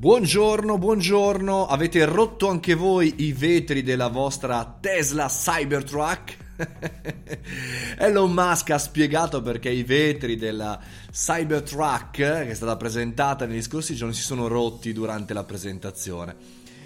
Buongiorno, buongiorno. Avete rotto anche voi i vetri della vostra Tesla Cybertruck? Elon Musk ha spiegato perché i vetri della Cybertruck, che è stata presentata negli scorsi giorni, si sono rotti durante la presentazione.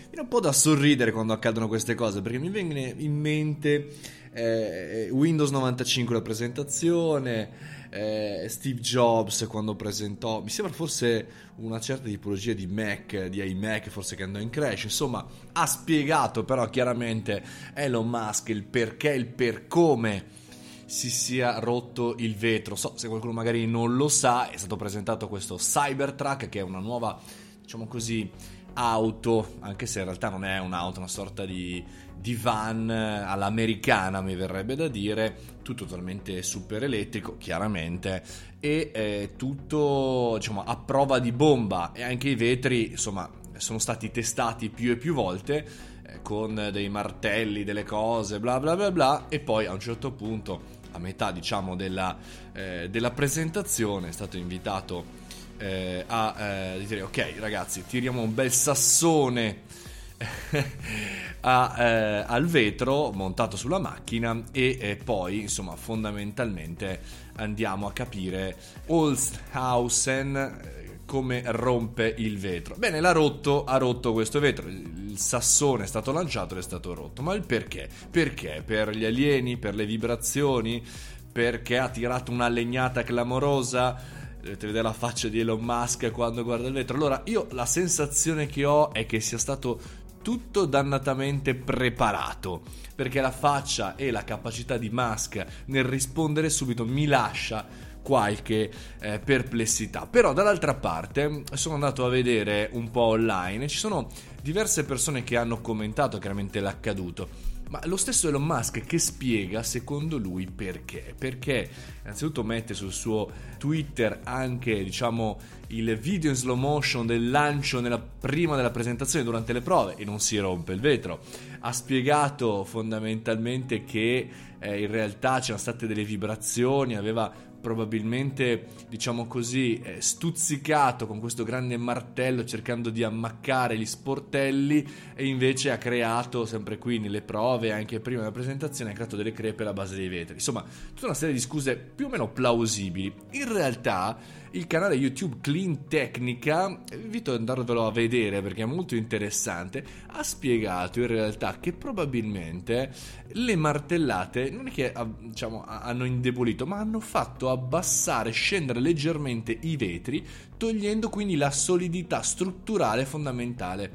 Viene un po' da sorridere quando accadono queste cose perché mi viene in mente eh, Windows 95 la presentazione eh, Steve Jobs quando presentò, mi sembra forse una certa tipologia di Mac, di iMac, forse che andò in crash, insomma ha spiegato però chiaramente Elon Musk il perché, il per come si sia rotto il vetro. So, se qualcuno magari non lo sa, è stato presentato questo Cybertruck che è una nuova, diciamo così, auto, anche se in realtà non è un'auto, una sorta di, di van all'americana, mi verrebbe da dire, tutto totalmente super elettrico, chiaramente, e eh, tutto diciamo, a prova di bomba. E anche i vetri, insomma, sono stati testati più e più volte eh, con dei martelli, delle cose, bla bla bla bla, e poi a un certo punto, a metà diciamo della, eh, della presentazione, è stato invitato eh, a eh, dire ok ragazzi tiriamo un bel sassone a, eh, al vetro montato sulla macchina e eh, poi insomma fondamentalmente andiamo a capire Holsthausen eh, come rompe il vetro. Bene, l'ha rotto, ha rotto questo vetro. Il sassone è stato lanciato ed è stato rotto. Ma il perché? Perché? Per gli alieni, per le vibrazioni, perché ha tirato una legnata clamorosa dovete vedere la faccia di Elon Musk quando guarda il vetro. Allora, io la sensazione che ho è che sia stato tutto dannatamente preparato, perché la faccia e la capacità di Musk nel rispondere subito mi lascia qualche eh, perplessità. Però dall'altra parte sono andato a vedere un po' online e ci sono diverse persone che hanno commentato chiaramente l'accaduto ma lo stesso Elon Musk che spiega secondo lui perché. Perché innanzitutto mette sul suo Twitter anche diciamo il video in slow motion del lancio nella, prima della presentazione durante le prove e non si rompe il vetro. Ha spiegato fondamentalmente che eh, in realtà c'erano state delle vibrazioni, aveva probabilmente, diciamo così, eh, stuzzicato con questo grande martello cercando di ammaccare gli sportelli e invece ha creato, sempre qui nelle prove, anche prima della presentazione, ha creato delle crepe alla base dei vetri. Insomma, tutta una serie di scuse più o meno plausibili. In realtà il canale YouTube Clean Technica, invito ad andarvelo a vedere perché è molto interessante, ha spiegato in realtà che probabilmente le martellate non è che diciamo, hanno indebolito, ma hanno fatto abbassare, scendere leggermente i vetri, togliendo quindi la solidità strutturale fondamentale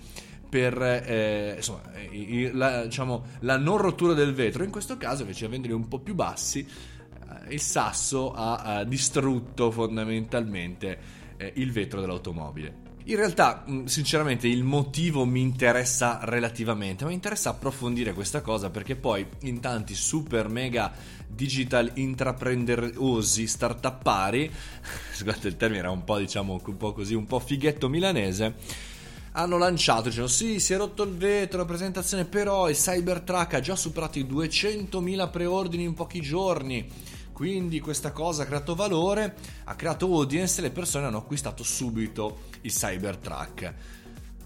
per eh, insomma, la, diciamo, la non rottura del vetro. In questo caso, invece, avendoli un po' più bassi, eh, il sasso ha, ha distrutto fondamentalmente eh, il vetro dell'automobile. In realtà, mm, sinceramente, il motivo mi interessa relativamente, ma mi interessa approfondire questa cosa perché poi in tanti super mega digital intraprenderosi startuppari, scusate il termine era un po' diciamo un po' così, un po' fighetto milanese, hanno lanciato, dicendo sì, si è rotto il vetro, la presentazione, però il Cybertruck ha già superato i 200.000 preordini in pochi giorni quindi questa cosa ha creato valore, ha creato audience e le persone hanno acquistato subito il Cybertruck.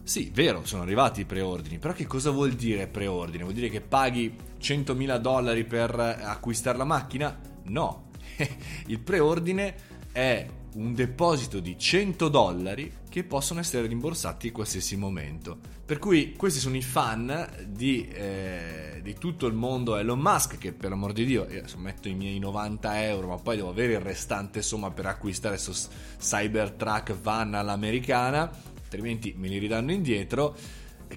Sì, vero, sono arrivati i preordini, però che cosa vuol dire preordine? Vuol dire che paghi 100.000 dollari per acquistare la macchina? No, il preordine è un deposito di 100 dollari che possono essere rimborsati in qualsiasi momento. Per cui questi sono i fan di, eh, di tutto il mondo Elon Musk, che per l'amor di Dio, io metto i miei 90 euro, ma poi devo avere il restante insomma per acquistare questo Cybertruck van all'americana, altrimenti me li ridanno indietro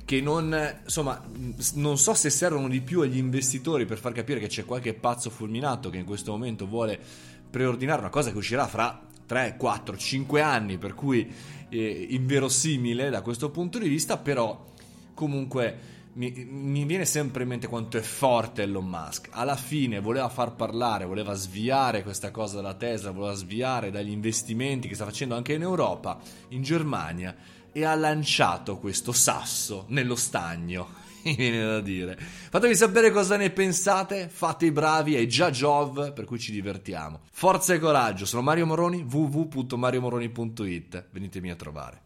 che non, insomma, non so se servono di più agli investitori per far capire che c'è qualche pazzo fulminato che in questo momento vuole preordinare una cosa che uscirà fra 3, 4, 5 anni, per cui eh, inverosimile da questo punto di vista, però comunque mi, mi, viene sempre in mente quanto è forte Elon Musk. Alla fine voleva far parlare, voleva sviare questa cosa dalla Tesla, voleva sviare dagli investimenti che sta facendo anche in Europa, in Germania, e ha lanciato questo sasso nello stagno mi viene da dire. Fatemi sapere cosa ne pensate, fate i bravi, è già Jov, per cui ci divertiamo. Forza e coraggio, sono Mario Moroni, www.mariomoroni.it, venitemi a trovare.